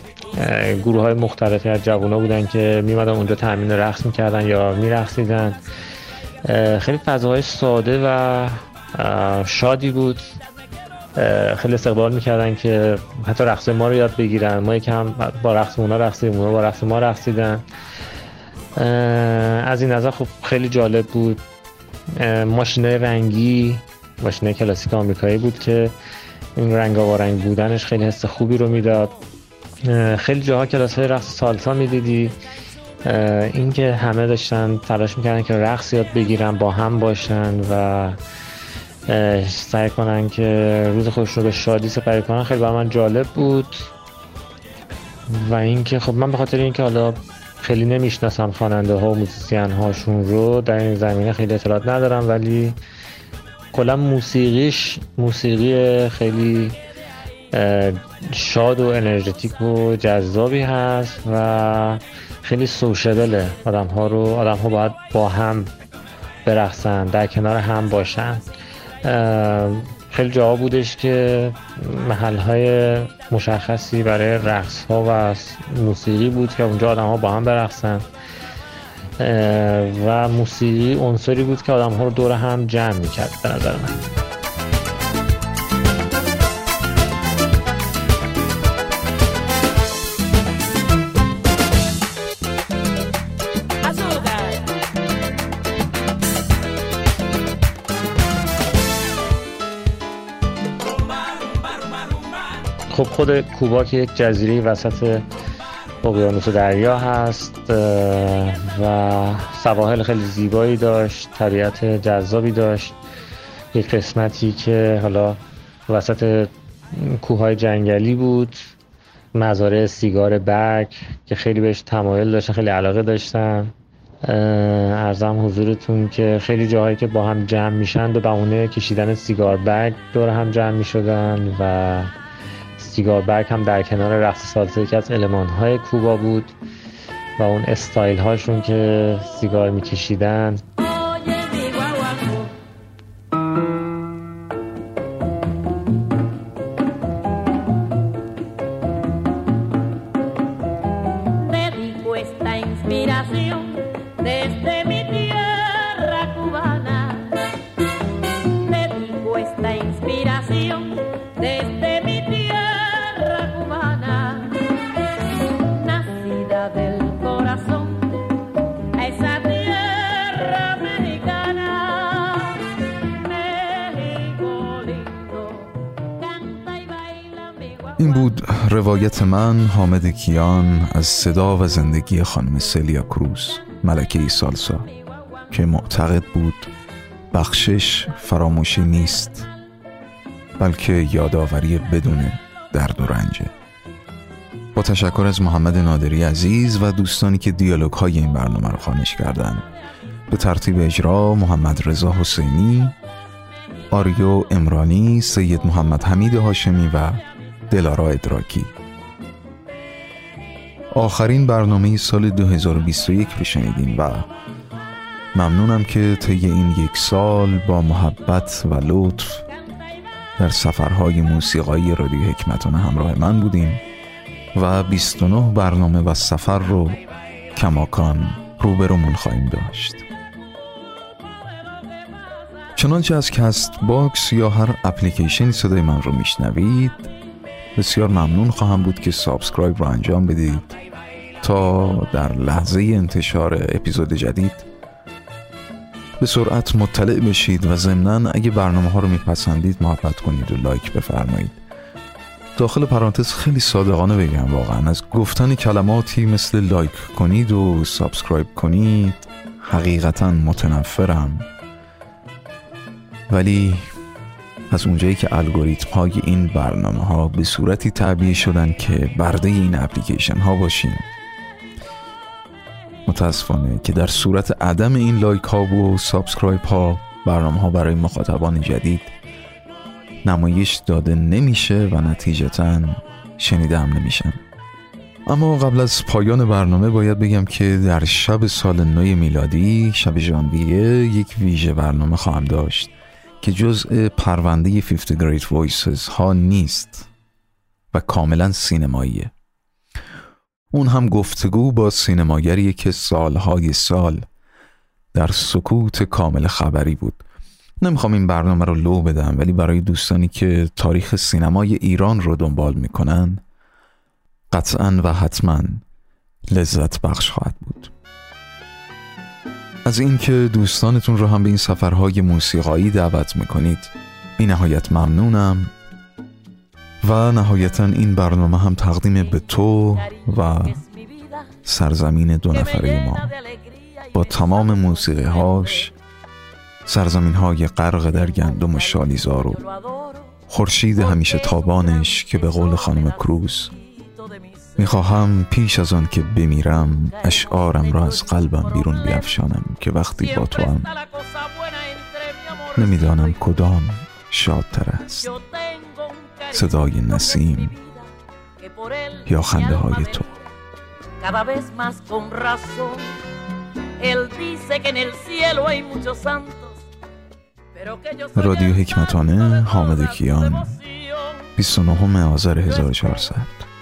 گروه های مختلفی از ها بودن که میمدن اونجا تامین رقص می‌کردن یا میرقصیدن. خیلی فضاهای ساده و شادی بود. خیلی استقبال می‌کردن که حتی رقص ما رو یاد بگیرن. ما یکم با رقص اونا رقصیدیم اونا با رقص ما رقصیدن. از این نظر خب خیلی جالب بود. ماشینه رنگی ماشینه کلاسیک آمریکایی بود که این رنگ رنگ بودنش خیلی حس خوبی رو می‌داد. خیلی جاها کلاس های رقص سالسا می‌دیدی. اینکه همه داشتن تلاش می‌کردن که رقص یاد بگیرن با هم باشن و سعی کنن که روز خوش رو به شادی سپری کنن. خیلی برای من جالب بود. و اینکه خب من به خاطر اینکه حالا خیلی نمی‌شناسم خواننده ها و موسیقین هاشون رو در این زمینه خیلی اطلاعات ندارم. ولی کلا موسیقیش موسیقی خیلی شاد و انرژتیک و جذابی هست و خیلی سوشبله. آدم ها رو آدم ها باید با هم برقصن در کنار هم باشن. خیلی جا بودش که محل های مشخصی برای رقص ها و موسیقی بود که اونجا آدم ها با هم برقصن. و موسیقی عنصری بود که آدم ها رو دور هم جمع می‌کرد به نظر من. خب خود کوبا که یک جزیره وسط اقیانوس دریا هست و سواحل خیلی زیبایی داشت طبیعت جذابی داشت. یک قسمتی که حالا وسط کوههای جنگلی بود مزارع سیگار برگ که خیلی بهش تمایل داشتن خیلی علاقه داشتن. ارزم حضورتون که خیلی جاهایی که با هم جمع میشن به بهونه کشیدن سیگار برگ دور هم جمع می‌شدن و سیگار برگ هم در کنار رقص سالسه یکی از علمان های کوبا بود و اون استایل هاشون که سیگار میکشیدن. کیان از صدا و زندگی خانم سلیا کروز ملکه سالسا که معتقد بود بخشش فراموشی نیست بلکه یادآوری بدون درد و رنجه با تشکر از محمد نادری عزیز و دوستانی که دیالوگ های این برنامه رو خانش کردند. به ترتیب اجرا محمد رضا حسینی آریو امرانی سید محمد حمید هاشمی و دلارا ادراکی. آخرین برنامه سال 2021 رو و ممنونم که طی این یک سال با محبت و لطف در سفرهای موسیقایی رادیو حکمتانه همراه من بودیم و 29 برنامه و سفر رو کماکان روبرومون خواهیم داشت. چنانچه از Castbox یا هر اپلیکیشن صدای من رو میشنوید بسیار ممنون خواهم بود که subscribe رو انجام بدید تا در لحظه انتشار اپیزود جدید به سرعت مطلع بشید و ضمنا اگه برنامه ها رو میپسندید محبت کنید و لایک بفرمایید. داخل پرانتز خیلی صادقانه بگم واقعا. از گفتن کلماتی مثل لایک کنید و subscribe کنید حقیقتا متنفرم. ولی از اونجایی که الگوریتم های این برنامه ها به صورتی تعبیه شدن که برده این اپلیکیشن ها باشیم متاسفانه که در صورت عدم این لایک ها و subscribe ها برنامه ها برای مخاطبان جدید نمایش داده نمیشه و نتیجتا شنیده هم نمیشن. اما قبل از پایان برنامه باید بگم که در شب سال نو میلادی شب ژانویه یک ویژه برنامه خواهم داشت. که جزء پرونده 50 Great Voices ها نیست و کاملا سینماییه. اون هم گفتگو با سینماگری که سالهای سال در سکوت کامل خبری بود. نمی‌خوام این برنامه رو لو بدم ولی برای دوستانی که تاریخ سینمای ایران رو دنبال می‌کنن قطعا و حتما لذت بخش خواهد بود. از اینکه دوستانتون رو هم به این سفرهای موسیقایی دعوت می‌کنید. بی نهایت ممنونم. و نهایتا این برنامه هم تقدیم به تو و سرزمین دو نفره ما. با تمام موسیقی هاش سرزمین های غرق در گندم و شالیزار و خورشید همیشه تابانش که به قول خانم کروز می‌خواهم پیش از آن که بمیرم اشعارم را از قلبم بیرون بیافشانم که وقتی با تو هم نمی‌دانم کدام شادتر است. صدای نسیم یا خنده های تو رادیو حکمتانه حامد کیان. 29 آذر 1400 que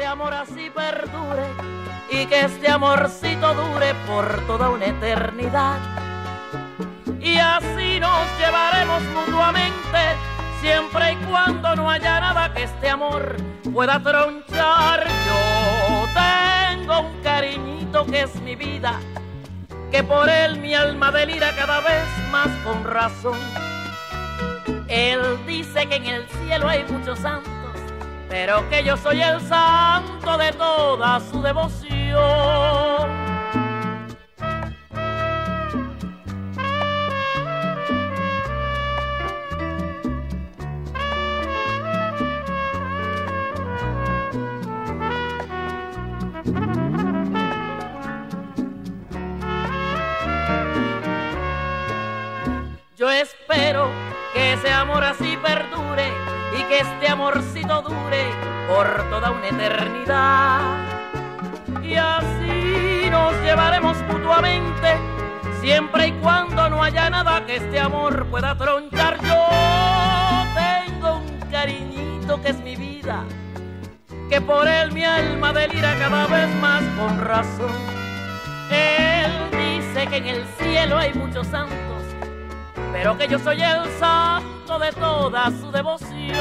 ese amor así perdure y que este amorcito dure por toda una eternidad. Y así nos llevaremos mutuamente, siempre y cuando no haya nada que este amor pueda tronchar. Yo tengo un cariñito que es mi vida, que por él mi alma delira cada vez más con razón. Él dice que en el cielo hay muchos santos pero que yo soy el santo de toda su devoción. Yo espero que ese amor así perdure que este amorcito dure por toda una eternidad. Y así nos llevaremos mutuamente, siempre y cuando no haya nada que este amor pueda tronchar. Yo tengo un cariñito que es mi vida, que por él mi alma delira cada vez más con razón. Él dice que en el cielo hay muchos santos, pero que yo soy el santo de toda su devoción.